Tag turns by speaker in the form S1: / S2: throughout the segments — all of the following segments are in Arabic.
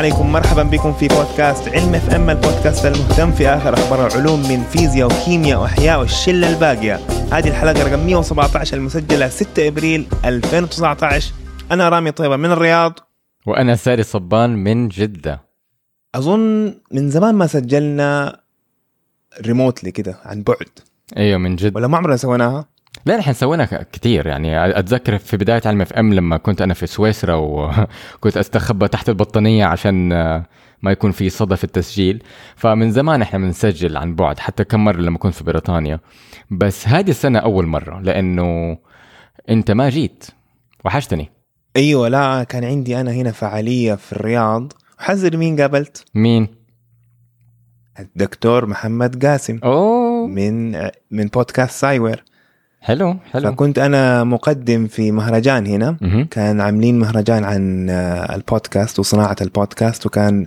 S1: عليكم. مرحبا بكم في بودكاست علم اف ام البودكاست المهتم في آخر أخبار العلوم من فيزياء وكيمياء وأحياء والشلة الباقية. هذه الحلقة رقم 117 المسجلة 6 إبريل 2019 أنا رامي طيبة من الرياض.
S2: وأنا ساري صبان من جدة.
S1: أظن من زمان ما سجلنا remotely كده عن بعد.
S2: أيوه من جد.
S1: ولا ما عمرنا سويناها؟
S2: لا نحن سوينا كثير يعني أتذكر في بداية علم اف ام لما كنت أنا في سويسرا وكنت أستخبى تحت البطانية عشان ما يكون في صدى في التسجيل. فمن زمان إحنا بنسجل عن بعد حتى كم مرة لما كنت في بريطانيا. بس هذه السنة أول مرة لأنه أنت ما جيت. وحشتني.
S1: أيوه لا كان عندي أنا هنا فعالية في الرياض. حذر مين قابلت؟
S2: مين؟
S1: الدكتور محمد قاسم.
S2: أوه.
S1: من من بودكاست سايوير.
S2: حلو حلو
S1: فكنت أنا مقدم في مهرجان هنا. كان عاملين مهرجان عن آه، البودكاست وصناعة البودكاست وكان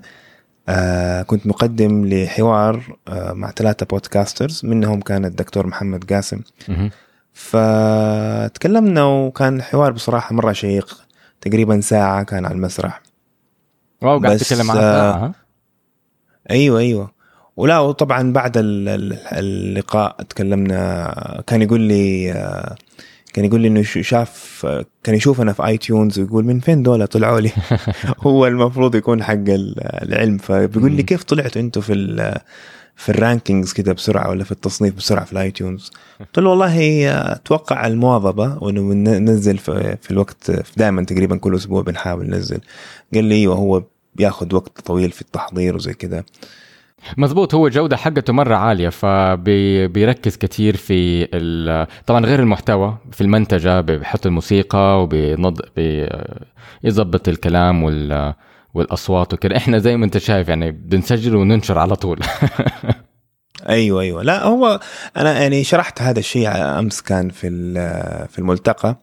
S1: آه كنت مقدم لحوار آه مع ثلاثة بودكاسترز منهم كان الدكتور محمد قاسم. فتكلمنا وكان حوار بصراحة مرة شيق تقريبا ساعة كان على المسرح
S2: واو قاعد تتكلم عن
S1: آه،؟ أيوه أيوه ولا وطبعا بعد ال- ال- اللقاء تكلمنا كان يقول لي كان يقول لي إنه شاف كان يشوفنا في iTunes ويقول من فين دول طلعوا لي؟ هو المفروض يكون حق ال- العلم. فبيقول لي. كيف طلعتوا أنتوا في في ال rankings كده بسرعة ولا في التصنيف بسرعة في ال iTunes قلت له والله أتوقع المواظبة وإنه بننزل في, في الوقت دائما تقريبا كل أسبوع بنحاول ننزل. قال لي إيوه هو بياخذ وقت طويل في التحضير وزي كده.
S2: مزبوط هو الجودة حقته مرة عالية فبيركز كتير في ال- طبعا غير المحتوى في المنتجة بيحط الموسيقى وبينض بي- يظبط الكلام وال والأصوات وكده. إحنا زي ما أنت شايف يعني بنسجل وننشر على طول.
S1: أيوه أيوه. لا هو أنا يعني شرحت هذا الشيء أمس كان في ال- في الملتقى.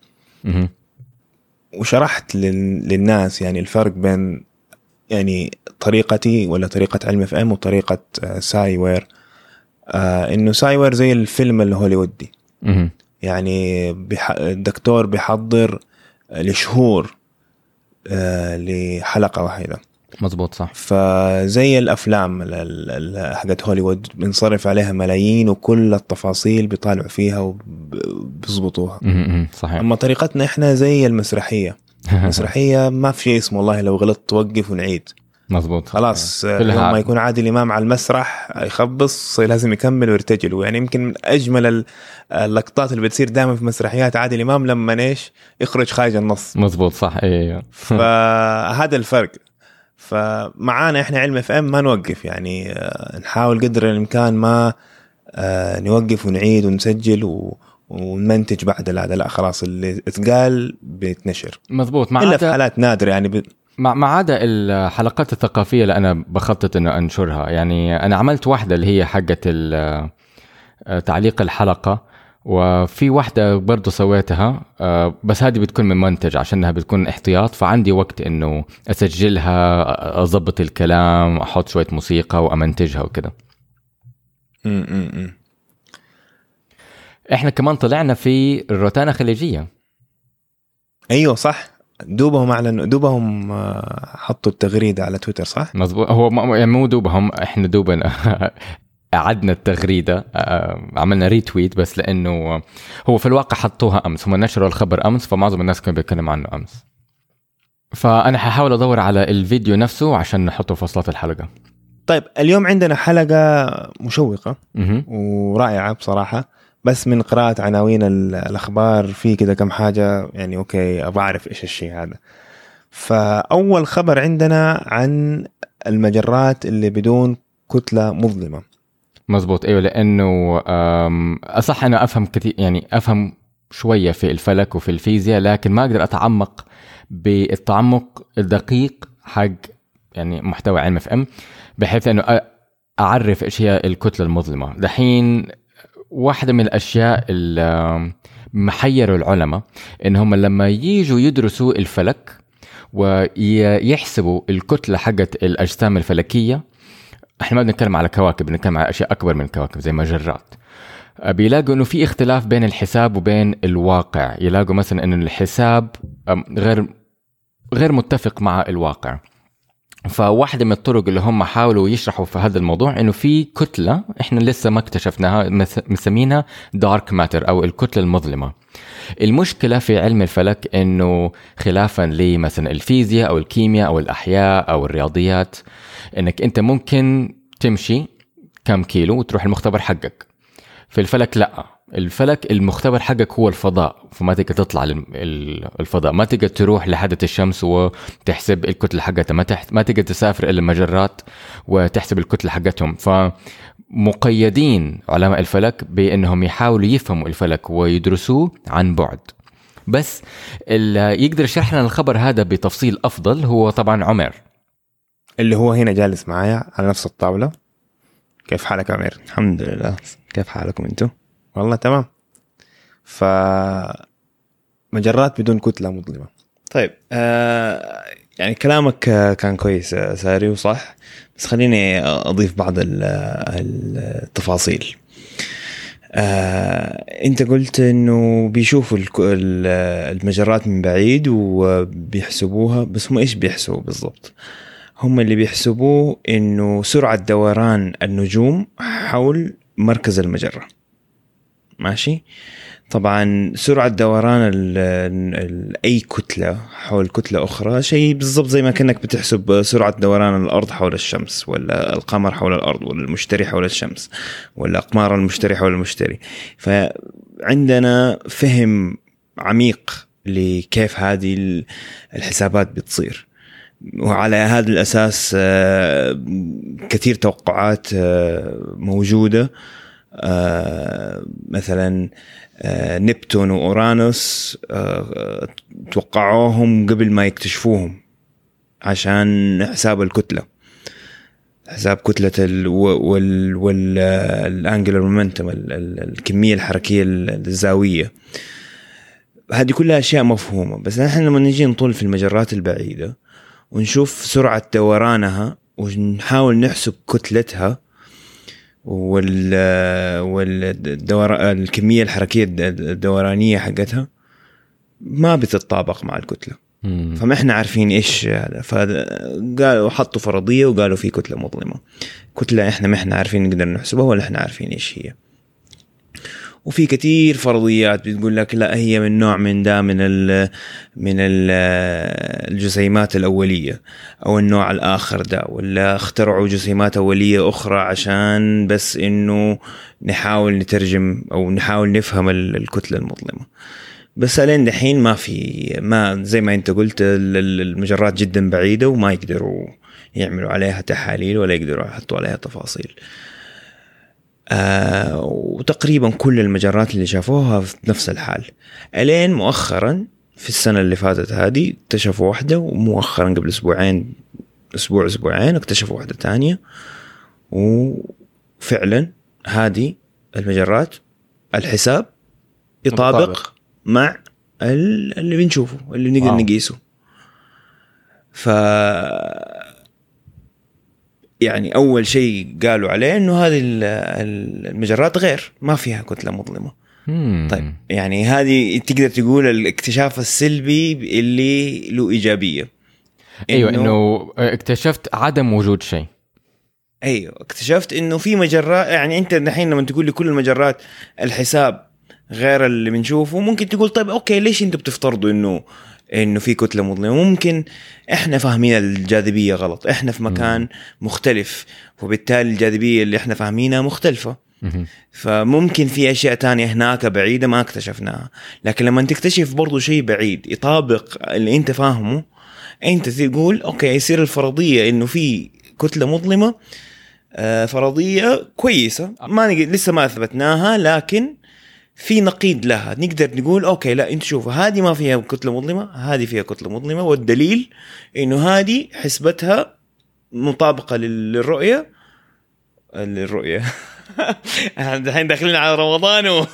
S1: وشرحت لل- للناس يعني الفرق بين يعني طريقتي ولا طريقة علم اف ام وطريقة آه، سايوير آه إنه سايوير زي الفيلم الهوليوودي. يعني بح... الدكتور بيحضر لشهور آه لحلقة واحدة.
S2: مزبوط صح.
S1: فزي الأفلام ال- ال- ال- حقت هوليوود بنصرف عليها ملايين وكل التفاصيل بيطالعوا فيها وبيظبطوها.
S2: صحيح.
S1: أما طريقتنا إحنا زي المسرحية. المسرحيه ما في شيء اسمه والله لو غلطت توقف ونعيد.
S2: مزبوط
S1: خلاص آه،
S2: كلها
S1: يوم ما يكون عادل إمام على المسرح يخبص لازم يكمل ويرتجل ويعني يمكن من أجمل ال- اللقطات اللي بتصير دائما في مسرحيات عادل إمام لما إيش؟ يخرج خارج النص.
S2: مزبوط صح. أيوه
S1: فهذا الفرق. فمعانا إحنا علم اف ام ما نوقف يعني آه، نحاول قدر الإمكان ما آه، نوقف ونعيد ونسجل و ونمنتج بعد هذا لا خلاص اللي اتقال بيتنشر.
S2: مزبوط ما
S1: إلا في حالات نادرة يعني ب...
S2: ما ما عدا الحلقات الثقافية اللي أنا بخطط إنه أنشرها. يعني أنا عملت واحدة اللي هي حقه ال- تعليق الحلقة وفي واحدة برضه سويتها آه، بس هذه بتكون من منتج عشانها بتكون احتياط فعندي وقت إنه أسجلها اضبط الكلام أحط شوية موسيقى وأمنتجها وكده. إحنا كمان طلعنا في الروتانا خليجية.
S1: أيوه صح. دوبهم اعلنوا دوبهم آه، حطوا التغريدة على تويتر صح؟
S2: مظبوط. هو يعني مو دوبهم إحنا دوبنا أعدنا التغريدة آه، عملنا retweet بس لأنه هو في الواقع حطوها أمس هم نشروا الخبر أمس فمعظم الناس كانوا بيتكلموا عنه أمس. فأنا ححاول أدور على الفيديو نفسه عشان نحطه في وصلات الحلقة.
S1: طيب اليوم عندنا حلقة
S2: مشوقة.
S1: ورائعة بصراحة. بس من قراءة عناوين ال- الأخبار في كده كم حاجة يعني okay أبغى أعرف إيش الشيء هذا. فأول خبر عندنا عن المجرات اللي بدون كتلة مظلمة.
S2: مزبوط أيوة لأنه آم، أصح أنا أفهم كثير يعني أفهم شوية في الفلك وفي الفيزياء لكن ما أقدر أتعمق بالتعمق الدقيق حق يعني محتوى علم اف إم بحيث أنه أعرف إيش هي الكتلة المظلمة. دحين واحدة من الأشياء اللي محيروا العلماء إنهم لما يجوا يدرسوا الفلك ويحسبوا الكتلة حقت الأجسام الفلكية إحنا ما بنتكلم على كواكب بنتكلم على أشياء أكبر من الكواكب زي مجرات. بيلاقوا إنه في اختلاف بين الحساب وبين الواقع. يلاقوا مثلا إنه الحساب غير غير متفق مع الواقع. فواحدة من الطرق اللي هم حاولوا يشرحوا في هذا الموضوع إنه في كتلة إحنا لسه ما اكتشفناها مس- مسمينها دارك ماتر أو الكتلة المظلمة. المشكلة في علم الفلك إنه خلافا لمثلا الفيزياء أو الكيمياء أو الأحياء أو الرياضيات إنك أنت ممكن تمشي كم كيلو وتروح المختبر حقك. في الفلك لأ الفلك المختبر حقك هو الفضاء فما تقدر تطلع لل- ال- الفضاء. ما تقدر تروح لحدة الشمس وتحسب الكتلة حقتها. ما, تح... ما تقدر تسافر إلى المجرات وتحسب الكتلة حقتهم. فمقيدين علماء الفلك بأنهم يحاولوا يفهموا الفلك ويدرسوه عن بعد. بس اللي يقدر يشرح لنا الخبر هذا بتفصيل أفضل هو طبعا عمر.
S1: اللي هو هنا جالس معايا على نفس الطاولة. كيف حالك عمير؟
S3: الحمد لله. كيف حالكم أنتم؟
S1: والله تمام. ف مجرات بدون كتلة مظلمة.
S3: طيب آه يعني كلامك آه، كان كويس آه، ساري وصح. بس خليني أضيف بعض ال- التفاصيل. آه أنت قلت إنه بيشوفوا المجرات من بعيد وبيحسبوها بس هم إيش بيحسبوا بالضبط؟ هم اللي بيحسبوه إنه سرعة دوران النجوم حول مركز المجرة. ماشي؟ طبعا سرعة دوران ال ال أي كتلة حول كتلة أخرى شيء بالضبط زي ما كأنك بتحسب سرعة دوران الأرض حول الشمس ولا القمر حول الأرض ولا المشتري حول الشمس ولا أقمار المشتري حول المشتري. فعندنا فهم عميق لكيف هذه ال- الحسابات بتصير. وعلى هذا الأساس آه، كثير توقعات آه، موجودة. آه، مثلا آه، نبتون وأورانوس آه، توقعوهم قبل ما يكتشفوهم عشان حساب الكتلة. حساب كتلة ال وال وال الانجلر مومنتم الكمية الحركية الزاوية. هذه كلها أشياء مفهومة بس نحن لما نجي نطول في المجرات البعيدة ونشوف سرعة دورانها ونحاول نحسب كتلتها وال والدور الكمية الحركية الدورانية حقتها ما بتتطابق مع الكتلة.
S2: مم.
S3: فما إحنا عارفين إيش هذا. فقالوا حطوا فرضية وقالوا في كتلة مظلمة. كتلة إحنا ما إحنا عارفين نقدر نحسبها ولا إحنا عارفين إيش هي. وفي كثير فرضيات بتقول لك لا هي من نوع من ده من ال من ال الجسيمات الأولية أو النوع الآخر ده ولا اخترعوا جسيمات أولية أخرى عشان بس إنه نحاول نترجم أو نحاول نفهم ال- الكتلة المظلمة. بس لين دحين ما في ما زي ما أنت قلت ال- ال- المجرات جدا بعيدة وما يقدروا يعملوا عليها تحاليل ولا يقدروا يحطوا عليها تفاصيل. آه وتقريبا كل المجرات اللي شافوها في نفس الحال ألين مؤخرا في السنة اللي فاتت هذه اكتشفوا واحدة ومؤخرا قبل أسبوعين أسبوع أسبوعين اكتشفوا واحدة تانية وفعلا هذه المجرات الحساب يطابق
S2: مطابق.
S3: مع ال- اللي بنشوفه اللي نقدر. نقيسه ف يعني أول شيء قالوا عليه إنه هذه ال- ال- المجرات غير ما فيها كتلة
S2: مظلمة.
S3: طيب يعني هذه تقدر تقول الاكتشاف السلبي اللي له إيجابية.
S2: أيوه إنه اكتشفت عدم وجود شيء.
S3: أيوه اكتشفت إنه في مجرات يعني أنت الحين لما تقول لي كل المجرات الحساب غير اللي بنشوفه ممكن تقول طيب أوكي ليش أنتوا بتفترضوا إنه إنه في كتلة مظلمة. ممكن إحنا فاهمين الجاذبية غلط. إحنا في مكان مختلف وبالتالي الجاذبية اللي إحنا فاهمينها
S2: مختلفة.
S3: فممكن في أشياء تانية هناك بعيدة ما اكتشفناها. لكن لما تكتشف برضو شيء بعيد يطابق اللي أنت فاهمه أنت تقول okay يصير الفرضية إنه في كتلة مظلمة آه، فرضية كويسة. ما نقدر لسه ما أثبتناها لكن في نقيض لها. نقدر نقول okay لا أنت شوفوا هذه ما فيها كتلة مظلمة هذه فيها كتلة مظلمة والدليل إنه هذه حسبتها مطابقة لل- للرؤية للرؤية. الحين داخلين على رمضان و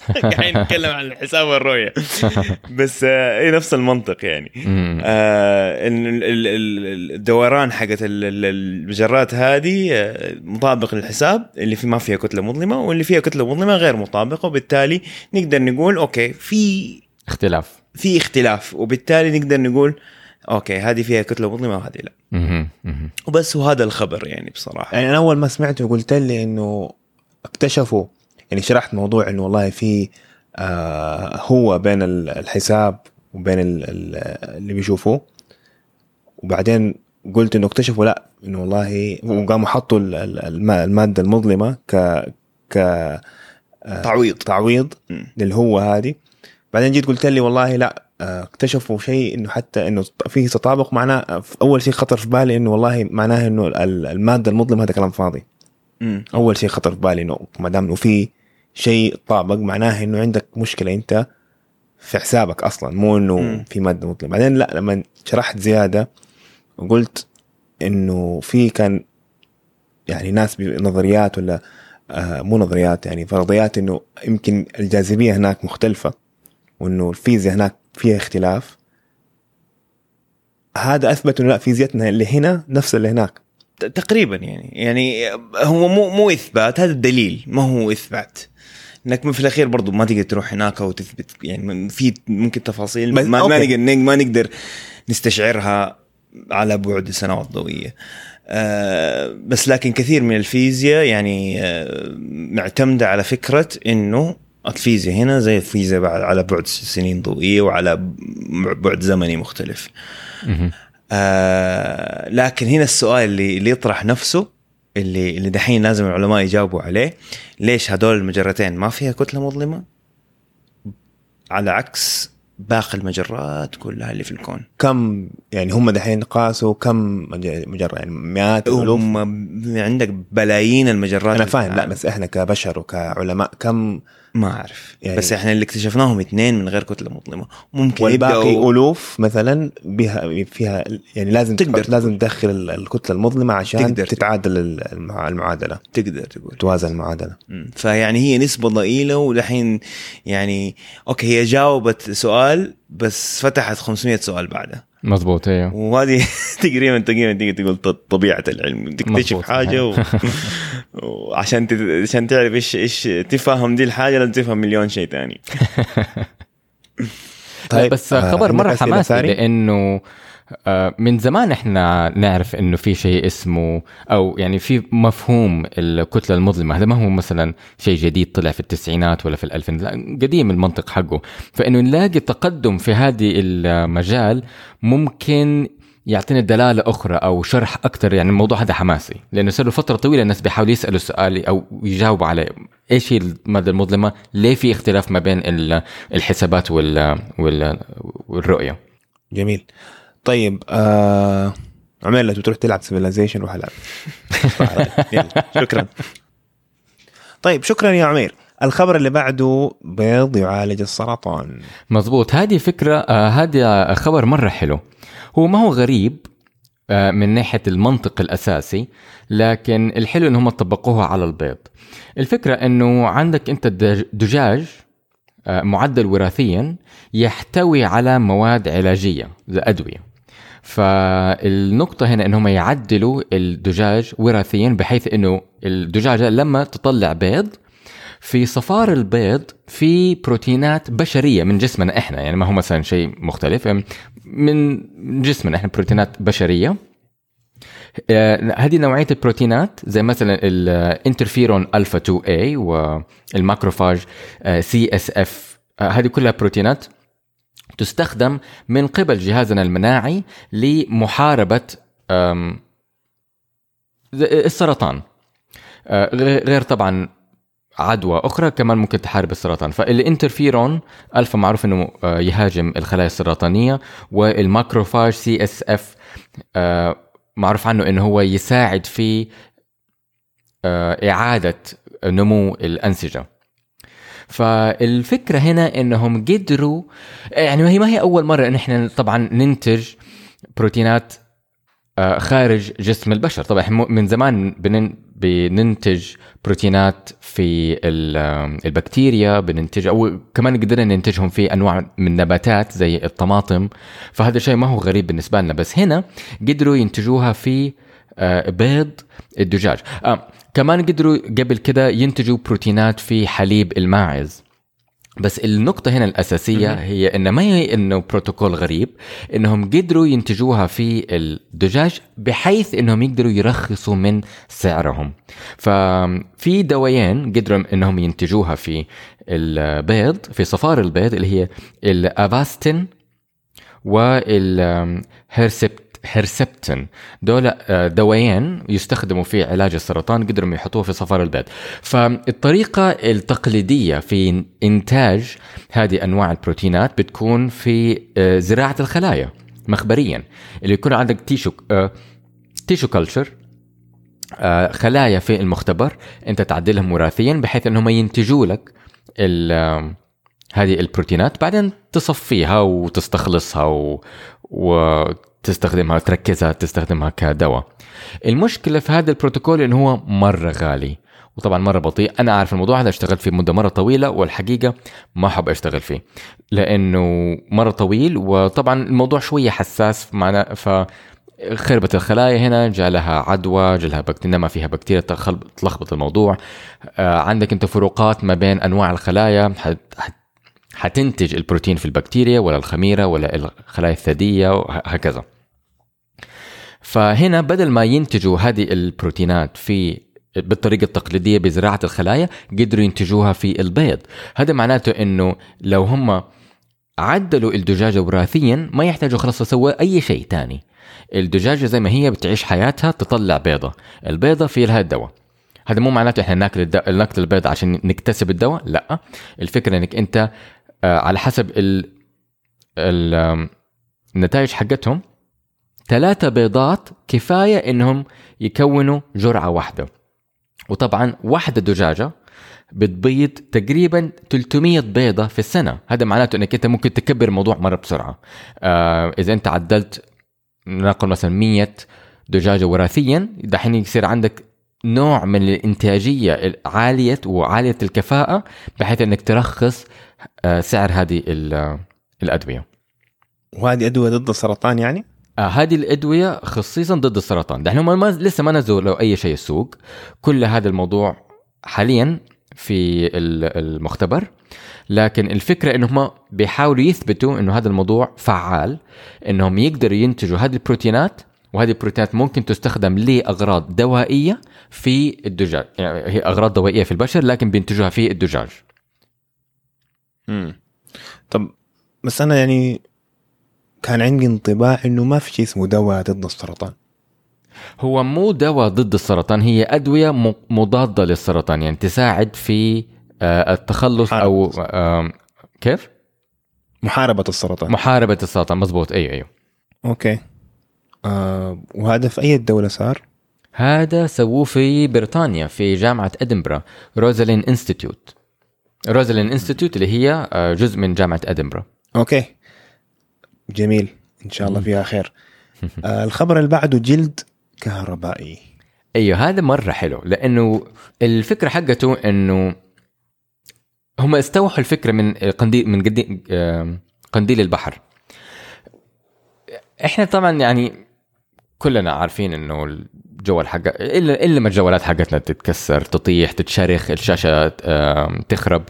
S3: قاعدين نتكلم عن الحساب والرؤية. بس آه، إيه نفس المنطق يعني. آه إن ال- ال- ال- الدوران حقت ال- ال- المجرات هذه آه، مطابق للحساب اللي في ما فيها كتلة مظلمة واللي فيها كتلة مظلمة غير مطابقة وبالتالي نقدر نقول okay في
S2: اختلاف.
S3: في اختلاف وبالتالي نقدر نقول okay هذه فيها كتلة مظلمة وهذه لا. وبس وهذا الخبر يعني بصراحة.
S1: يعني أنا أول ما سمعته قلت لي إنه اكتشفوا يعني شرحت موضوع إنه والله في آه هو بين ال- الحساب وبين ال- ال- اللي بيشوفوه. وبعدين قلت إنه اكتشفوا لأ إنه والله وقاموا حطوا ال- ال- الم- المادة المظلمة ك ك آه،
S3: تعويض.
S1: تعويض
S3: مم.
S1: للهو هذه. بعدين جيت قلت لي والله لأ آه، اكتشفوا شيء إنه حتى إنه فيه تطابق. معناه أول شيء خطر في بالي إنه والله معناه إنه ال- المادة المظلمة هذا كلام فاضي.
S3: مم.
S1: أول شيء خطر في بالي إنه ما دام إنه في شيء طابق معناه إنه عندك مشكلة أنت في حسابك أصلا مو
S3: إنه.
S1: في مادة مظلمه بعدين لا لما شرحت زيادة وقلت إنه في كان يعني ناس بنظريات ولا آه مو نظريات يعني فرضيات إنه يمكن الجاذبية هناك مختلفة وإنه الفيزياء هناك فيها اختلاف. هذا أثبت إنه لا فيزيتنا اللي هنا نفس اللي هناك.
S3: تقريبا يعني يعني هو مو مو إثبات هذا الدليل ما هو إثبات. إنك في الأخير برضو ما تقدر تروح هناك وتثبت يعني في ممكن تفاصيل ما, ما. نقدر ما نقدر نستشعرها على بعد سنوات ضوئية آه بس لكن كثير من الفيزياء يعني آه معتمدة على فكرة إنه الفيزياء هنا زي الفيزياء بعد على بعد سنين ضوئية وعلى بعد زمني مختلف. آه لكن هنا السؤال اللي, اللي يطرح نفسه اللي اللي دحين لازم العلماء يجاوبوا عليه. ليش هدول المجرتين ما فيها كتلة مظلمة؟ على عكس باقي المجرات كلها اللي في الكون.
S1: كم يعني هم دحين قاسوا كم مج- مجرة؟ يعني مئات
S3: هم عندك بلايين المجرات. أنا
S1: فاهم لا. بس إحنا كبشر وكعلماء كم
S3: ما أعرف.
S1: يعني-
S3: بس إحنا اللي اكتشفناهم اثنين من غير كتلة مظلمة. ممكن
S1: والباقي
S3: يبداوا
S1: ألوف مثلا بها فيها يعني لازم
S3: تقدر
S1: لازم تدخل ال- الكتلة المظلمة عشان
S3: تقدر
S1: تتعادل ال- المع- المعادلة.
S3: تقدر تقول.
S1: توازن المعادلة.
S3: مم. فيعني هي نسبة ضئيلة ودحين يعني أوكي هي جاوبت سؤال بس فتحت 500 سؤال بعدها
S2: مزبوط أيوه
S3: وهذه تقريبا تقريبا تقدر تقول ط- طبيعة العلم. تكتشف حاجة و... وعشان تت... عشان تعرف إيش إيش تفهم دي الحاجة لازم تفهم مليون شيء ثاني
S2: طيب بس
S1: آه،
S2: خبر
S1: مرة
S2: حماسي؟ لأنه آه، من زمان إحنا نعرف إنه في شيء اسمه أو يعني في مفهوم الكتلة المظلمة. هذا ما هو مثلا شيء جديد طلع في التسعينات ولا في الألفين لا قديم المنطق حقه. فإنه نلاقي تقدم في هذه المجال ممكن يعطينا دلالة أخرى أو شرح أكثر يعني الموضوع هذا حماسي. لأنه صار له فترة طويلة الناس بيحاولوا يسألوا سؤال أو يجاوبوا عليه. إيش هي المادة المظلمة؟ ليه في اختلاف ما بين ال- الحسابات وال وال والرؤية؟
S1: جميل. طيب آه عمير لو تروح تلعب سيفيلايزيشن روح العب يلا شكرا. طيب شكرا يا عمير الخبر اللي بعده بيض يعالج السرطان.
S2: مزبوط هذه فكرة آه هذا خبر مرة حلو. هو ما هو غريب آه من ناحية المنطق الأساسي لكن الحلو إن هم طبقوها على البيض. الفكرة إنه عندك أنت دج- دجاج آه معدل وراثيا يحتوي على مواد علاجية زي أدوية. فالنقطة هنا انهم يعدلوا الدجاج وراثيا بحيث إنه الدجاجة لما تطلع بيض في صفار البيض في بروتينات بشرية من جسمنا إحنا يعني ما هو مثلا شيء مختلف. من جسمنا إحنا بروتينات بشرية. آه، هذه نوعية البروتينات زي مثلا ال interferon alpha 2 a وال macrophage CSF هذه كلها بروتينات تستخدم من قبل جهازنا المناعي لمحاربة آم، السرطان. آه، غير طبعا عدوى أخرى كمان ممكن تحارب السرطان. فالانترفيرون ألفا معروف إنه آه، يهاجم الخلايا السرطانية وال macrophage CSF معروف عنه إنه هو يساعد في آه، إعادة نمو الأنسجة. فالفكرة هنا إنهم قدروا يعني ما هي ما هي أول مرة إن إحنا طبعا ننتج بروتينات آه، خارج جسم البشر. طبعا من زمان بننتج بروتينات في ال- البكتيريا بننتج أو كمان قدرنا ننتجهم في أنواع من النباتات زي الطماطم. فهذا شيء ما هو غريب بالنسبة لنا. بس هنا قدروا ينتجوها في آه، بيض الدجاج. آه كمان قدروا قبل كده ينتجوا بروتينات في حليب الماعز. بس النقطة هنا الأساسية هي إن ما هي إنه بروتوكول غريب إنهم قدروا ينتجوها في الدجاج بحيث إنهم يقدروا يرخصوا من سعرهم. ففي دوايين قدروا إنهم ينتجوها في البيض في صفار البيض اللي هي الأفاستين والهيرسبت هيرسبتين دول آه، دوايين يستخدموا في علاج السرطان قدروا يحطوها في صفار البيض. فالطريقة التقليدية في إنتاج هذه أنواع البروتينات بتكون في آه، زراعة الخلايا مخبريا اللي يكون عندك tissue tissue culture خلايا في المختبر أنت تعدلهم وراثيا بحيث إنهم ينتجوا لك هذه البروتينات بعدين تصفيها وتستخلصها و... وتستخدمها تركزها تستخدمها كدواء. المشكلة في هذا البروتوكول إنه هو مرة غالي وطبعا مرة بطيء. أنا عارف الموضوع هذا اشتغلت فيه مدة مرة طويلة والحقيقة ما أحب أشتغل فيه لأنه مرة طويل وطبعا الموضوع شوية حساس معنا ف خربت الخلايا هنا جاء لها عدوى جاء لها بكتيريا ما فيها بكتيريا تلخبط الموضوع. آه عندك أنت فروقات ما بين أنواع الخلايا حتنتج البروتين في البكتيريا ولا الخميرة ولا الخلايا الثديه وهكذا. فهنا بدل ما ينتجوا هذه البروتينات في بالطريقة التقليدية بزراعة الخلايا قدروا ينتجوها في البيض. هذا معناته إنه لو هم عدلوا الدجاجة وراثيا ما يحتاجوا خلاص يسووا أي شيء تاني. الدجاجة زي ما هي بتعيش حياتها تطلع بيضة. البيضة في لها الدواء. هذا مو معناته إحنا ناكل الدو... ناكل البيض عشان نكتسب الدواء لأ. الفكرة إنك أنت على حسب ال... ال... النتائج حقتهم. ثلاثة بيضات كفاية إنهم يكونوا جرعة واحدة. وطبعا واحدة دجاجة بتبيض تقريبا 300 بيضة في السنة. هذا معناته إنك أنت ممكن تكبر الموضوع مرة بسرعة. آه إذا أنت عدلت نقول مثلا 100 دجاجة وراثيا دحين يصير عندك نوع من الانتاجية عالية وعالية الكفاءة بحيث إنك ترخص آه، سعر هذه الأدوية.
S1: وهذه أدوية ضد السرطان يعني؟
S2: آه هذه الأدوية خصيصا ضد السرطان، هم ما لسه ما نزلوا أي شيء السوق، كل هذا الموضوع حاليا في المختبر لكن الفكرة إنهم بيحاولوا يثبتوا إنه هذا الموضوع فعال إنهم يقدروا ينتجوا هذه البروتينات وهذه البروتينات ممكن تستخدم لأغراض دوائية في الدجاج. يعني هي أغراض دوائية في البشر لكن بينتجوها في الدجاج.
S1: امم طب بس أنا يعني كان عندي انطباع إنه ما في شيء اسمه دواء ضد السرطان.
S2: هو مو دواء ضد السرطان هي أدوية مضادة للسرطان يعني تساعد في آه، التخلص أو كيف؟
S1: محاربة السرطان.
S2: محاربة السرطان مزبوط أيوه أيوه.
S1: أوكي. آه وهذا في أي دولة صار؟
S2: هذا سووه في بريطانيا في جامعة إدنبرا Roslin Institute Roslin Institute اللي هي آه، جزء من جامعة إدنبرا
S1: أوكي. جميل. إن شاء الله فيها خير. آه الخبر اللي بعده جلد كهربائي.
S2: أيوه هذا مرة حلو لأنه الفكرة حقته إنه هم استوحوا الفكرة من قنديل من قنديل البحر. إحنا طبعا يعني كلنا عارفين إنه الجوال حق الا إلا ما الجوالات حقتنا تتكسر تطيح تتشرخ الشاشة تخرب.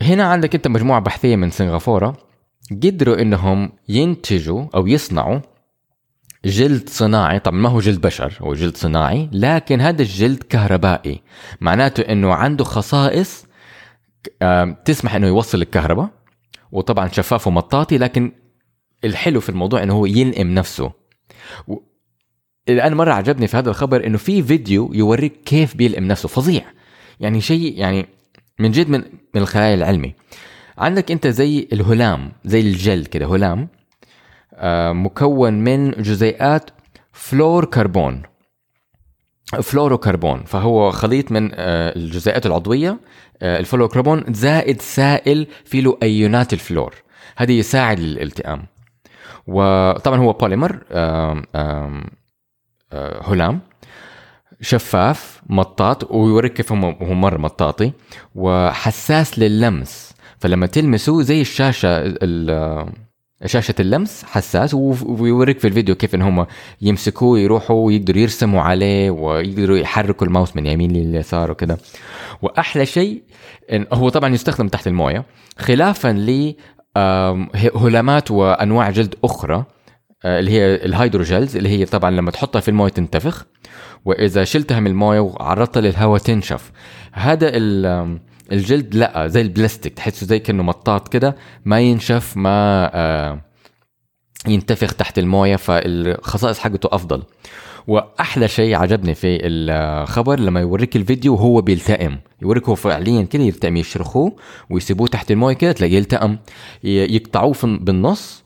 S2: هنا عندك أنت مجموعة بحثية من سنغافورة قدروا إنهم ينتجوا أو يصنعوا جلد صناعي. طبعا ما هو جلد بشر هو جلد صناعي لكن هذا الجلد كهربائي. معناته إنه عنده خصائص تسمح إنه يوصل الكهرباء وطبعا شفاف ومطاطي لكن الحلو في الموضوع إنه هو يلئم نفسه. و... أنا مرة عجبني في هذا الخبر إنه في فيديو يوريك كيف بيلئم نفسه. فظيع. يعني شيء يعني من جد من من الخيال العلمي. عندك أنت زي الهلام زي الجل كده هلام آه مكون من جزيئات فلور كربون. فلوروكربون فهو خليط من آه الجزيئات العضوية آه الفلوروكربون زائد سائل فيه له ايونات الفلور. هذه يساعد الالتئام. وطبعا هو بوليمر هلام شفاف مطاط ويوريك كيف هو مره مطاطي وحساس لللمس. فلما تلمسه زي الشاشة شاشة اللمس حساس ويوريك في الفيديو كيف إن هم يمسكوه يروحوا ويقدروا يرسموا عليه ويقدروا يحركوا الماوس من يمين لليسار وكذا وأحلى شيء إن هو طبعا يستخدم تحت الموية خلافا هلامات وأنواع جلد أخرى آه، اللي هي ال hydrogels اللي هي طبعا لما تحطها في الموية تنتفخ وإذا شلتها من الموية وعرضتها للهواء تنشف. هذا الجلد لا زي البلاستيك تحسه زي كأنه مطاط كده ما ينشف ما آه، ينتفخ تحت الموية فالخصائص حقته أفضل. وأحلى شيء عجبني في الخبر لما يوريك الفيديو وهو بيلتئم. يوريك هو فعليا كده يلتئم يشرخوه ويسيبوه تحت المويه كده تلاقيه يلتئم. يقطعوه بالنص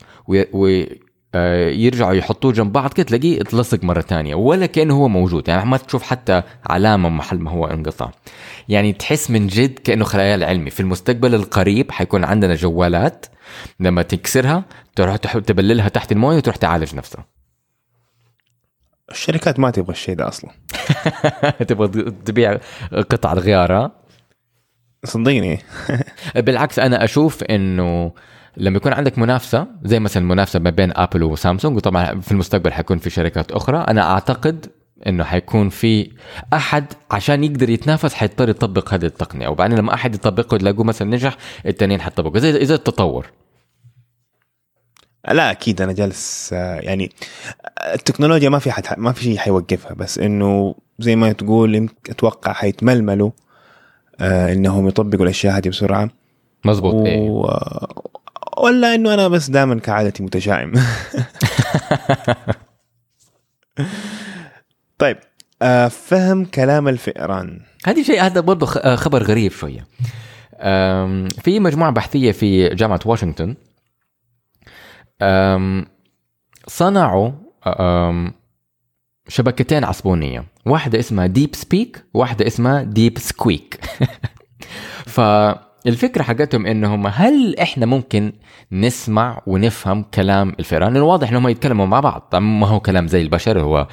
S2: آه، يرجعوا يحطوه جنب بعض كده تلاقيه اتلصق مرة تانية ولا كأنه هو موجود. يعني ما تشوف حتى علامة محل ما هو انقطع. يعني تحس من جد كأنه خيال علمي. في المستقبل القريب حيكون عندنا جوالات لما تكسرها تروح تبللها تحت المويه وتروح تعالج نفسها.
S1: الشركات ما تبغى الشيء ده أصلا.
S2: تبغى تبيع قطع الغيار
S1: صدقني.
S2: بالعكس أنا أشوف إنه لما يكون عندك منافسة زي مثلا المنافسه ما بين ابل وسامسونج وطبعا في المستقبل حيكون في شركات أخرى أنا أعتقد إنه حيكون في أحد عشان يقدر يتنافس حيضطر يطبق هذه التقنية. وبعدين لما أحد يطبقه تلاقوه مثلا نجح الثانيين حيطبقوا. زي زي التطور.
S1: لا أكيد أنا جالس يعني التكنولوجيا ما في حد ما في شيء حيوقفها بس إنه زي ما تقول أتوقع حيتململوا آه إنهم يطبقوا الأشياء هذه بسرعة.
S2: مزبوط و...
S1: إيه. ولا إنه أنا بس دائما كعادتي متشائم. طيب آه فهم كلام الفئران.
S2: هذه شيء هذا برضه آه، خبر غريب شوية. في مجموعة بحثية في جامعة واشنطن صنعوا شبكتين عصبونية. واحدة اسمها DeepSpeak واحدة اسمها DeepSqueak ف الفكرة حقتهم إنهم هل إحنا ممكن نسمع ونفهم كلام الفئران الواضح إنهم يتكلموا مع بعض. ما هو كلام زي البشر هو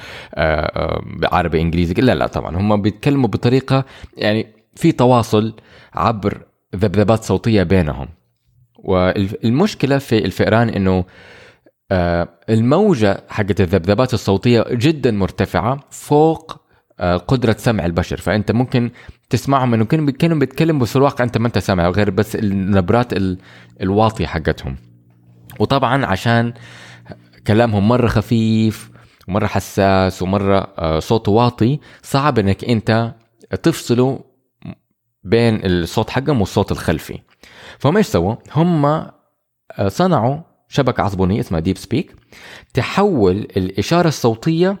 S2: عربي إنجليزي لا لا طبعا. هم بيتكلموا بطريقة يعني في تواصل عبر ذبذبات صوتية بينهم. والمشكلة في الفئران إنه آه، الموجة حقت الذبذبات الصوتية جدا مرتفعة فوق قدرة سمع البشر. فأنت ممكن تسمعهم إنه كانوا بيتكلموا بس الواقع أنت ما أنت سامع غير بس النبرات الواطية حقتهم. وطبعا عشان كلامهم مرة خفيف ومرة حساس ومرة آه، صوته واطي صعب إنك أنت تفصله بين الصوت حقهم والصوت الخلفي. فهم إيش سووا؟ هم آه، صنعوا شبكة عصبونية اسمها DeepSpeak تحول الإشارة الصوتية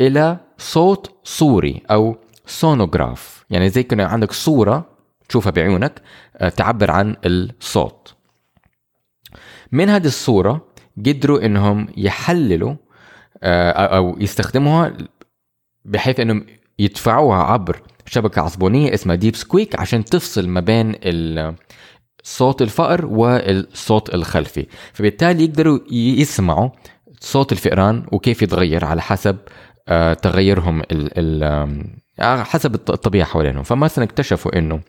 S2: إلى صوت صوري أو sonograph يعني زي كنا عندك صورة تشوفها بعيونك آه، تعبر عن الصوت من هذه الصورة قدروا إنهم يحللوا آه، أو يستخدموها بحيث إنهم يدفعوها عبر شبكة عصبونية اسمها DeepSqueak عشان تفصل ما بين صوت الفأر والصوت الخلفي. فبالتالي يقدروا يسمعوا صوت الفئران وكيف يتغير على حسب آه، تغيرهم ال ال آه، حسب الطبيعة حوالينهم. فمثلا اكتشفوا إنه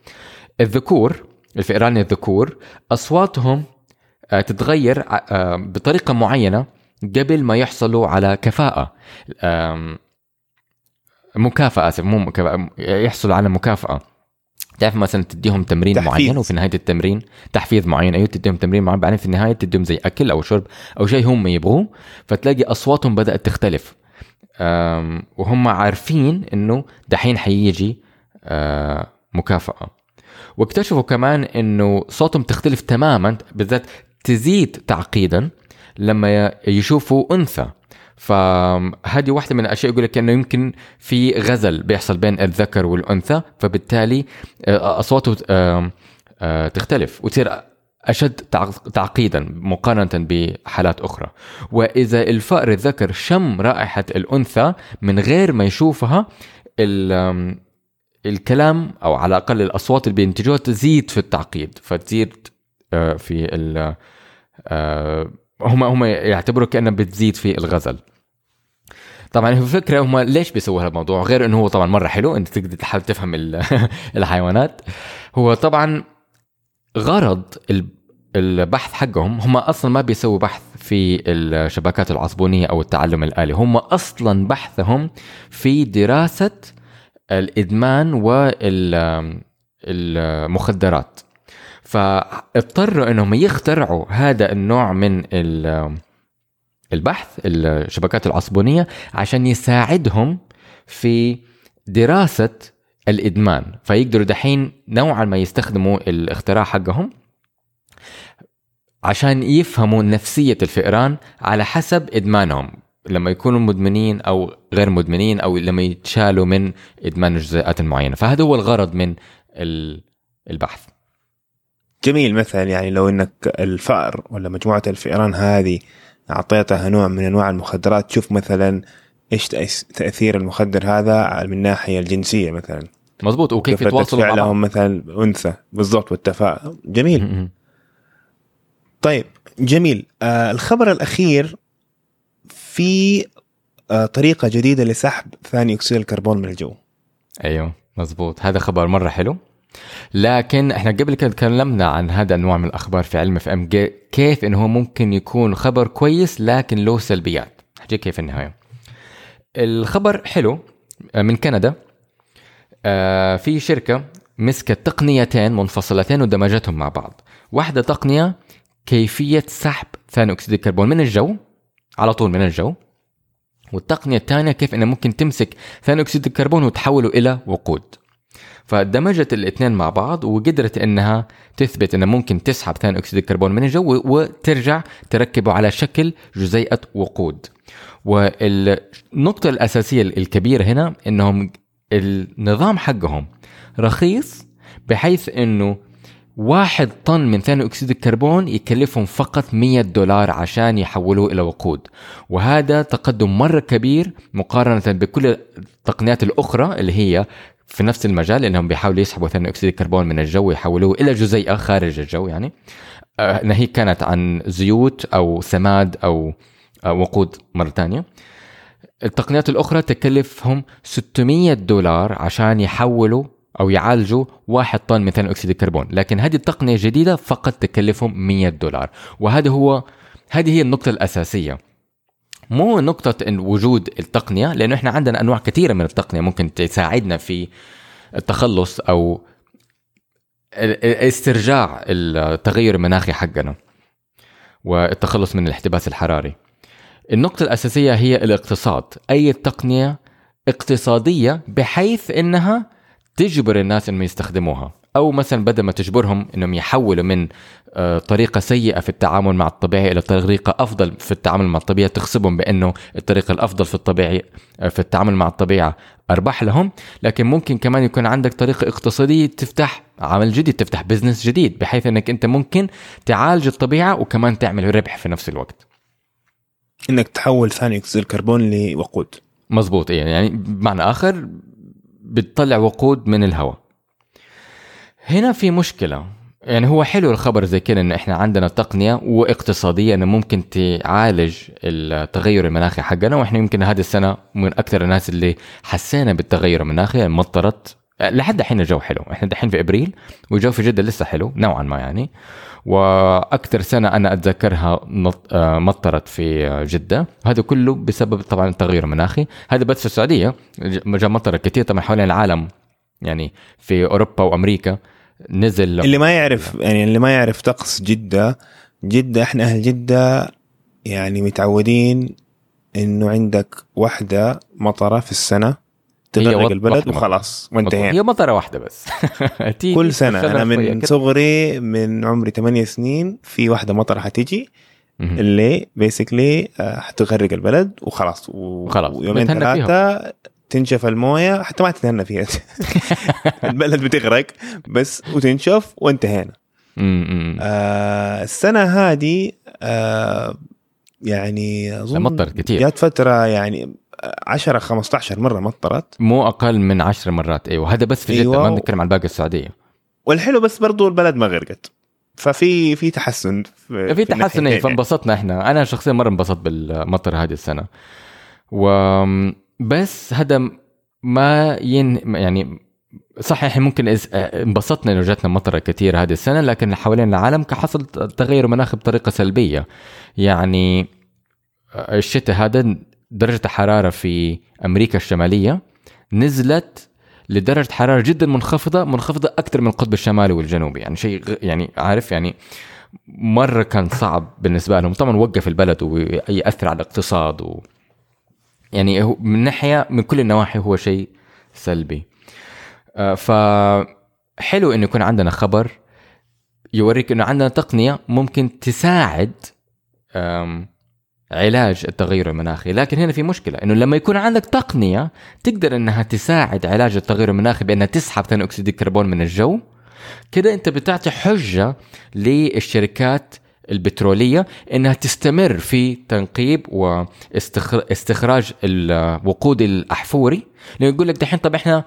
S2: الذكور الفئران الذكور أصواتهم آه، تتغير بطريقة معينة قبل ما يحصلوا على كفاءة مكافأة اسف مو مكافأة يحصلوا على مكافأة. تعرف مثلا تديهم تمرين تحفيز. معين وفي نهاية التمرين تحفيز معين. أيوه تديهم تمرين معين. بعدين في النهاية تديهم زي أكل أو شرب أو شيء هم يبغوه فتلاقي أصواتهم بدأت تختلف. وهم عارفين إنه دحين حيجي آه، مكافأة. واكتشفوا كمان إنه صوتهم تختلف تماما بالذات تزيد تعقيدا لما يشوفوا أنثى. فهذه واحدة من الأشياء يقول لك أنه يمكن في غزل بيحصل بين الذكر والأنثى فبالتالي آه، أصواته آه، تختلف وتصير أشد تعقيدا مقارنة بحالات أخرى. وإذا الفأر الذكر شم رائحة الأنثى من غير ما يشوفها الكلام أو على الأقل الأصوات اللي بينتجوها تزيد في التعقيد فتزيد آه، في ال هم هم يعتبروا كأنها بتزيد في الغزل. طبعا الفكرة هم ليش بيسووا هذا الموضوع غير إنه هو طبعا مرة حلو أنت تقدر تحاول تفهم الحيوانات. هو طبعا غرض البحث حقهم هم أصلا ما بيسووا بحث في الشبكات العصبونية أو التعلم الآلي. هم أصلا بحثهم في دراسة الإدمان والمخدرات. فاضطروا إنهم يخترعوا هذا النوع من البحث الشبكات العصبونية عشان يساعدهم في دراسة الإدمان. فيقدروا دحين نوعا ما يستخدموا الاختراع حقهم عشان يفهموا نفسية الفئران على حسب إدمانهم. لما يكونوا مدمنين أو غير مدمنين أو لما يتشالوا من إدمان الجزيئات المعينه فهذا هو الغرض من البحث.
S1: جميل مثلا يعني لو إنك الفأر ولا مجموعة الفئران هذه أعطيتها نوع من أنواع المخدرات تشوف مثلا إيش تأثير المخدر هذا من الناحيه الجنسية مثلا.
S2: مزبوط وكيف يتواصلوا
S1: مع بعض. مثلا أنثى بالضبط والتفاؤل جميل. طيب جميل. آه الخبر الأخير في آه طريقة جديدة لسحب ثاني أكسيد الكربون من الجو.
S2: أيوه مزبوط هذا خبر مرة حلو. لكن إحنا قبل كده تكلمنا عن هذا النوع من الأخبار في علم اف إم كيف إنه ممكن يكون خبر كويس لكن له سلبيات. حجي كيف النهاية. الخبر حلو آه، من كندا. آه، في شركة مسكت تقنيتين منفصلتين ودمجتهم مع بعض. واحدة تقنية كيفية سحب ثاني أكسيد الكربون من الجو على طول من الجو. والتقنية الثانية كيف انها ممكن تمسك ثاني أكسيد الكربون وتحوله إلى وقود. فدمجت الاثنين مع بعض وقدرت إنها تثبت إنها ممكن تسحب ثاني أكسيد الكربون من الجو وترجع تركبه على شكل جزيئة وقود. والنقطة الأساسية الكبيرة هنا إنهم النظام حقهم رخيص بحيث إنه واحد طن من ثاني أكسيد الكربون يكلفهم فقط 100 دولار عشان يحولوه إلى وقود. وهذا تقدم مرة كبير مقارنة بكل التقنيات الأخرى اللي هي في نفس المجال إنهم بيحاولوا يسحبوا ثاني أكسيد الكربون من الجو ويحولوه إلى جزيئه خارج الجو يعني. آه، ناهيك كانت عن زيوت أو سماد أو وقود مرة ثانية التقنيات الأخرى تكلفهم 600 دولار عشان يحولوا أو يعالجوا واحد طن من ثاني أكسيد الكربون لكن هذه التقنية الجديدة فقط تكلفهم 100 دولار. وهذا هو هذه هي النقطة الأساسية. مو نقطة إن وجود التقنية لأنه إحنا عندنا أنواع كثيرة من التقنية ممكن تساعدنا في التخلص أو استرجاع التغير المناخي حقنا والتخلص من الاحتباس الحراري. النقطة الأساسية هي الاقتصاد. أي تقنية اقتصادية بحيث إنها تجبر الناس إنهم يستخدموها. أو مثلا بدل ما تجبرهم إنهم يحولوا من آه، طريقة سيئة في التعامل مع الطبيعة إلى طريقة أفضل في التعامل مع الطبيعة تغصبهم بأنه الطريقة الأفضل في الطبيعي آه، في التعامل مع الطبيعة أربح لهم. لكن ممكن كمان يكون عندك طريقة اقتصادية تفتح عمل جديد تفتح بزنس جديد بحيث أنك أنت ممكن تعالج الطبيعة وكمان تعمل ربح في نفس الوقت.
S1: إنك تحول ثاني أكسيد الكربون لوقود.
S2: مزبوط إيه يعني بمعنى آخر بتطلع وقود من الهواء. هنا في مشكلة. يعني هو حلو الخبر زي كده إن إحنا عندنا تقنية واقتصادية إنه ممكن تعالج التغير المناخي حقنا وإحنا يمكن هذه السنة من أكثر الناس اللي حسينا بالتغير المناخي يعني مطرت لحد الحين الجو حلو. إحنا دحين في إبريل والجو في جدة لسه حلو نوعا ما يعني. وأكثر سنة أنا أتذكرها آه، مطرت في جدة. هذا كله بسبب طبعا التغير المناخي. هذا بس في السعودية جاء مطر كثير طبعا حوالين العالم يعني في أوروبا وأمريكا. نزل
S1: اللي ما يعرف يعني اللي ما يعرف طقس جدة جدة إحنا أهل جدة يعني متعودين إنه عندك واحدة مطرة في السنة تغرق البلد وخلاص وانتهينا.
S2: هي مطرة واحدة بس.
S1: كل سنة أنا من صغري من عمري 8 سنين في واحدة مطرة حتيجي اللي بيسكلي آه، حتغرق البلد وخلاص
S2: وخلاص.
S1: ويومين ثلاثة تنشف الموية حتى ما تتهنى فيها. البلد بتغرق بس وتنشف وانتهينا. آه السنة هذه آه يعني
S2: أظن مطرت كثير
S1: جات فترة يعني 10 15 مرة مطرت.
S2: مو أقل من 10 مرات. أيوه هذا بس في جدة أيوة. ما بنتكلم عن باقي السعودية.
S1: والحلو بس برضو البلد ما غرقت. ففي في تحسن
S2: في, في تحسن إيه فانبسطنا إحنا. أنا شخصيا مرة انبسطت بالمطر هذه السنة. و بس هذا ما ين يعني صحيح ممكن إز- انبسطنا إنه جاتنا مطرة كثير هذه السنة لكن حوالين العالم حصل تغير مناخ بطريقة سلبية. يعني الشتاء هذا درجة الحراره في أمريكا الشمالية نزلت لدرجة حرارة جدا منخفضة منخفضة أكثر من القطب الشمالي والجنوبي. يعني شيء يعني عارف يعني مرة كان صعب بالنسبة لهم. طبعا وقف البلد ويأثر على الاقتصاد و يعني هو من ناحية من كل النواحي هو شيء سلبي. آه، فحلو إنه يكون عندنا خبر يوريك إنه عندنا تقنية ممكن تساعد علاج التغير المناخي. لكن هنا في مشكلة إنه لما يكون عندك تقنية تقدر إنها تساعد علاج التغير المناخي بأنها تسحب ثاني أكسيد الكربون من الجو كده أنت بتعطي حجة للشركات البترولية إنها تستمر في تنقيب واستخراج الوقود الأحفوري. لأنه يقول لك دحين طب إحنا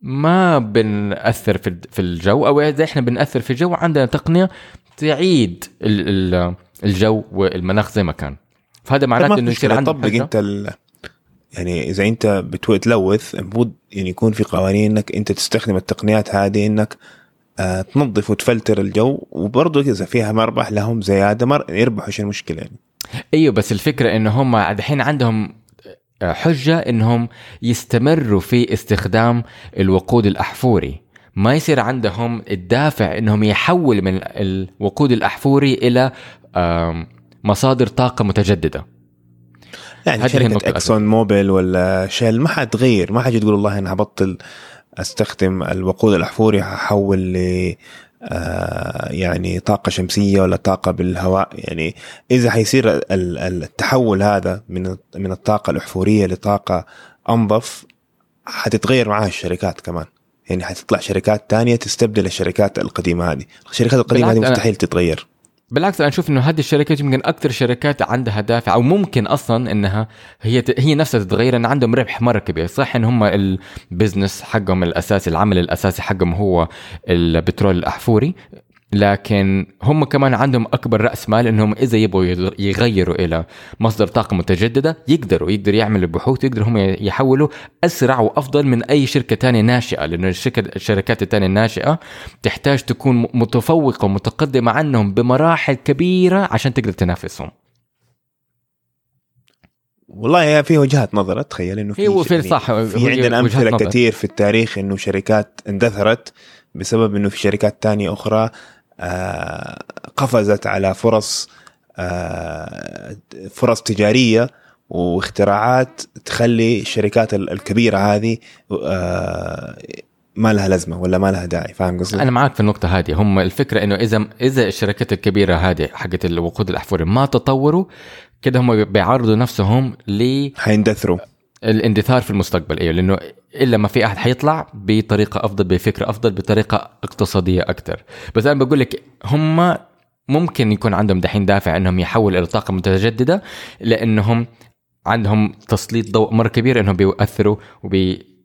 S2: ما بنأثر في الجو أو إذا إحنا بنأثر في الجو عندنا تقنية تعيد ال- ال- الجو والمناخ زي ما كان. فهذا معناته إنه يصير عندك
S1: طبق. انت ال... يعني إذا أنت بتو- تلوث المفروض يعني يكون في قوانين إنك أنت تستخدم التقنيات هذه إنك تنظف وتفلتر الجو وبرضه إذا فيها مربح لهم زيادة مر... يربحوا شو المشكلة يعني؟
S2: أيوه بس الفكرة إنه هم الحين عندهم حجة إنهم يستمروا في استخدام الوقود الأحفوري. ما يصير عندهم الدافع إنهم يحول من الوقود الأحفوري إلى مصادر طاقة متجددة.
S1: يعني
S2: النقطة
S1: إكسون موبيل ولا شيل ما حتغير ما حاجي تقول والله أنا هبطل أستخدم الوقود الأحفوري هحول ل آه يعني طاقة شمسية ولا طاقة بالهواء. يعني إذا حيصير ال- ال- التحول هذا من من الطاقة الأحفورية لطاقة أنظف حتتغير معها الشركات كمان. يعني حتطلع شركات تانية تستبدل الشركات القديمة هذه. الشركات القديمة هذه مستحيل تتغير.
S2: بالعكس أنا أشوف إنه هذه الشركات يمكن أكثر شركات عندها دافع أو ممكن أصلا إنها هي هي نفسها تتغير إن عندهم ربح مره كبير صح إن هم البزنس حقهم الأساسي العمل الأساسي حقهم هو البترول الأحفوري. لكن هم كمان عندهم أكبر رأس مال إنهم إذا يبغوا يغ- يغيروا إلى مصدر طاقة متجددة يقدروا يقدر يعمل البحوث يقدر هم يحولوا أسرع وأفضل من أي شركة تانية ناشئة لأنه الشركة الشركات التانية الناشئة تحتاج تكون متفوقة ومتقدمة عنهم بمراحل كبيرة عشان تقدر تنافسهم
S1: والله في وجهات نظر اتخيل إنه في
S2: أيوه في
S1: يعني
S2: صح
S1: في عندنا
S2: أمثلة.
S1: كثير في التاريخ إنه شركات اندثرت بسبب إنه في شركات تانية أخرى قفزت على فرص آه، فرص تجارية واختراعات تخلي الشركات ال- الكبيرة هذه آه، ما لها لازمة ولا ما لها داعي. فاهم قصدي؟
S2: أنا معك في النقطة هذه. هم الفكرة إنه إذا إذا الشركات الكبيرة هذه حقت الوقود الأحفوري ما تطوروا كده هم بيعرضوا نفسهم
S1: حيندثروا.
S2: للاندثار في المستقبل إيوه لأنه إلا ما في أحد حيطلع بطريقة أفضل بفكره أفضل بطريقة اقتصادية أكثر بس أنا بقول لك هم ممكن يكون عندهم دحين دافع إنهم يحولوا إلى طاقة متجددة لأنهم عندهم تسليط ضوء مرة كبير إنهم بيأثروا وبي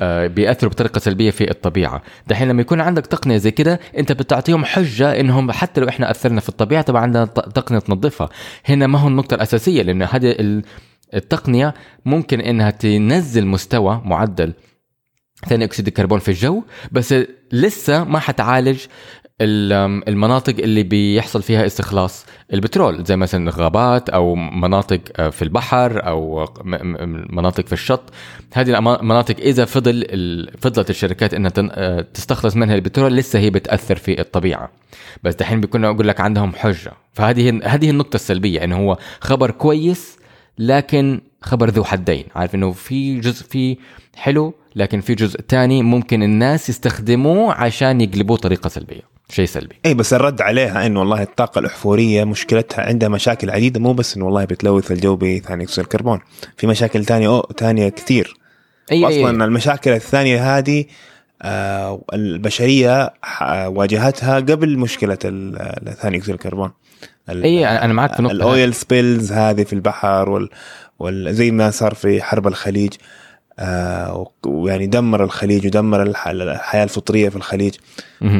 S2: آه، بيأثروا بطريقة سلبية في الطبيعة. دحين لما يكون عندك تقنية زي كده أنت بتعطيهم حجة إنهم حتى لو إحنا أثرنا في الطبيعة طبعا عندنا تقنية تنظفها. هنا ما هو النقطة الأساسية لأن هذه التقنية ممكن إنها تنزل مستوى معدل ثاني أكسيد الكربون في الجو بس لسه ما حتعالج ال- المناطق اللي بيحصل فيها استخلاص البترول زي مثلا غابات أو مناطق في البحر أو مناطق في الشط. هذه المناطق إذا فضل فضلت الشركات إنها آه، تستخلص منها البترول لسه هي بتأثر في الطبيعة. بس دحين بيكون أقول لك عندهم حجة. فهذه هذه النقطة السلبية إنه هو خبر كويس لكن خبر ذو حدين. عارف إنه في جزء فيه حلو لكن في جزء تاني ممكن الناس يستخدموه عشان يقلبوه طريقة سلبية شيء سلبي.
S1: اي بس الرد عليها انه والله الطاقة الأحفورية مشكلتها عندها مشاكل عديدة مو بس انه والله بتلوث الجو بثاني أكسيد الكربون. في مشاكل ثانية ثانية كثير.
S2: اي
S1: أصلا المشاكل الثانية هذه البشرية ح- واجهتها قبل مشكلة ثاني اكسيد الكربون ال-
S2: إي أنا معك في هذه.
S1: ال oil spills هذه في البحر وال, وال زي ما صار في حرب الخليج آه ويعني دمر الخليج ودمر الح- الحياة الفطرية في الخليج.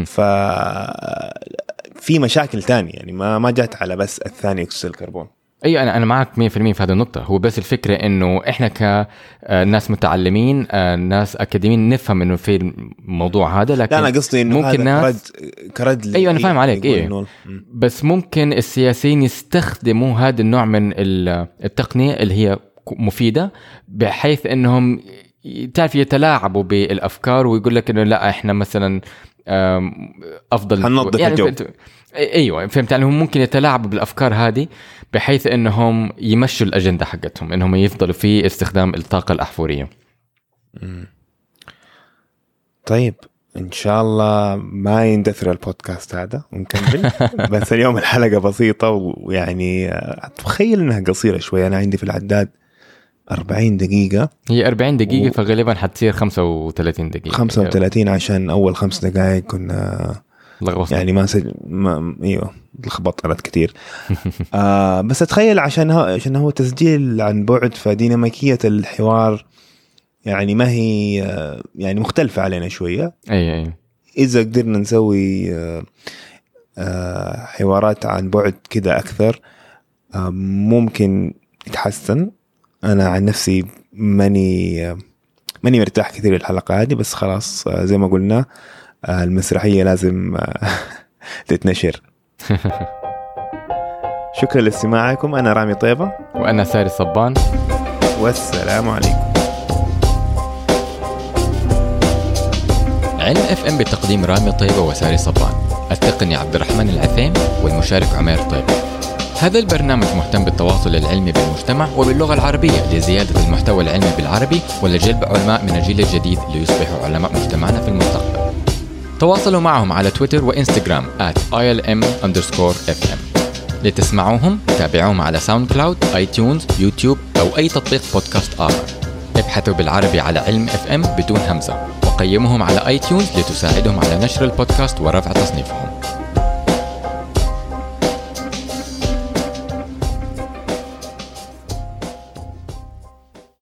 S1: ف في مشاكل تانية يعني ما ما جات على بس الثاني أكسيد الكربون
S2: أي أنا أنا معك 100% في هذه النقطة، هو بس الفكرة إنه إحنا كناس متعلمين آه، ناس أكاديميين نفهم إنه في الموضوع هذا لكن
S1: لا أنا قصدي إنه
S2: ممكن ناس
S1: كرد كرد
S2: أيوة، أنا فاهم عليك، إيه.
S1: إنه- مم.
S2: بس ممكن السياسيين يستخدموا هذا النوع من ال- التقنية اللي هي مفيدة بحيث إنهم تعرف يتلاعبوا بالأفكار ويقول لك إنه لا إحنا مثلا أفضل
S1: حننظف الجو.
S2: فهمت- أيوه فهمت يعني هم ممكن يتلاعبوا بالأفكار هذه بحيث إنهم يمشوا الأجندة حقتهم إنهم يفضلوا في استخدام الطاقة الأحفورية.
S1: طيب إن شاء الله ما يندثر البودكاست هذا ونكمل. بس اليوم الحلقة بسيطة ويعني آه، أتخيل إنها قصيرة شوية أنا عندي في العداد 40 دقيقة.
S2: هي 40 دقيقة
S1: و-
S2: فغالبا حتصير 35 دقيقة.
S1: 35 عشان أول خمس دقائق كنا
S2: لغوصنا
S1: يعني ما سج... ما إيوه لخبطت كثير آه بس أتخيل عشان هو عشان هو تسجيل عن بعد فديناميكية الحوار يعني ما هي آه، يعني مختلفة علينا شوية.
S2: أي أي.
S1: إذا قدرنا نسوي آه، آه، حوارات عن بعد كذا أكثر آه، ممكن يتحسن. أنا عن نفسي ماني آه، ماني مرتاح كثير الحلقة هذه بس خلاص آه، زي ما قلنا المسرحية لازم آه، تتنشر. شكرا لاستماعكم. أنا رامي طيبة.
S2: وأنا ساري صبان.
S1: والسلام عليكم.
S2: علم اف ام بتقديم رامي طيبة وساري صبان. التقني عبد الرحمن العثيم والمشارك عمير طيبة. هذا البرنامج مهتم بالتواصل العلمي بالمجتمع وباللغة العربية لزيادة المحتوى العلمي بالعربي ولجلب علماء من الجيل الجديد ليصبحوا علماء مجتمعنا في المستقبل. تواصلوا معهم على تويتر وإنستغرام at ilm fm لتسمعوهم تابعوهم على SoundCloud iTunes YouTube أو أي تطبيق بودكاست آخر. ابحثوا بالعربي على علم اف ام بدون همزة. وقيموهم على iTunes لتساعدهم على نشر البودكاست ورفع تصنيفهم.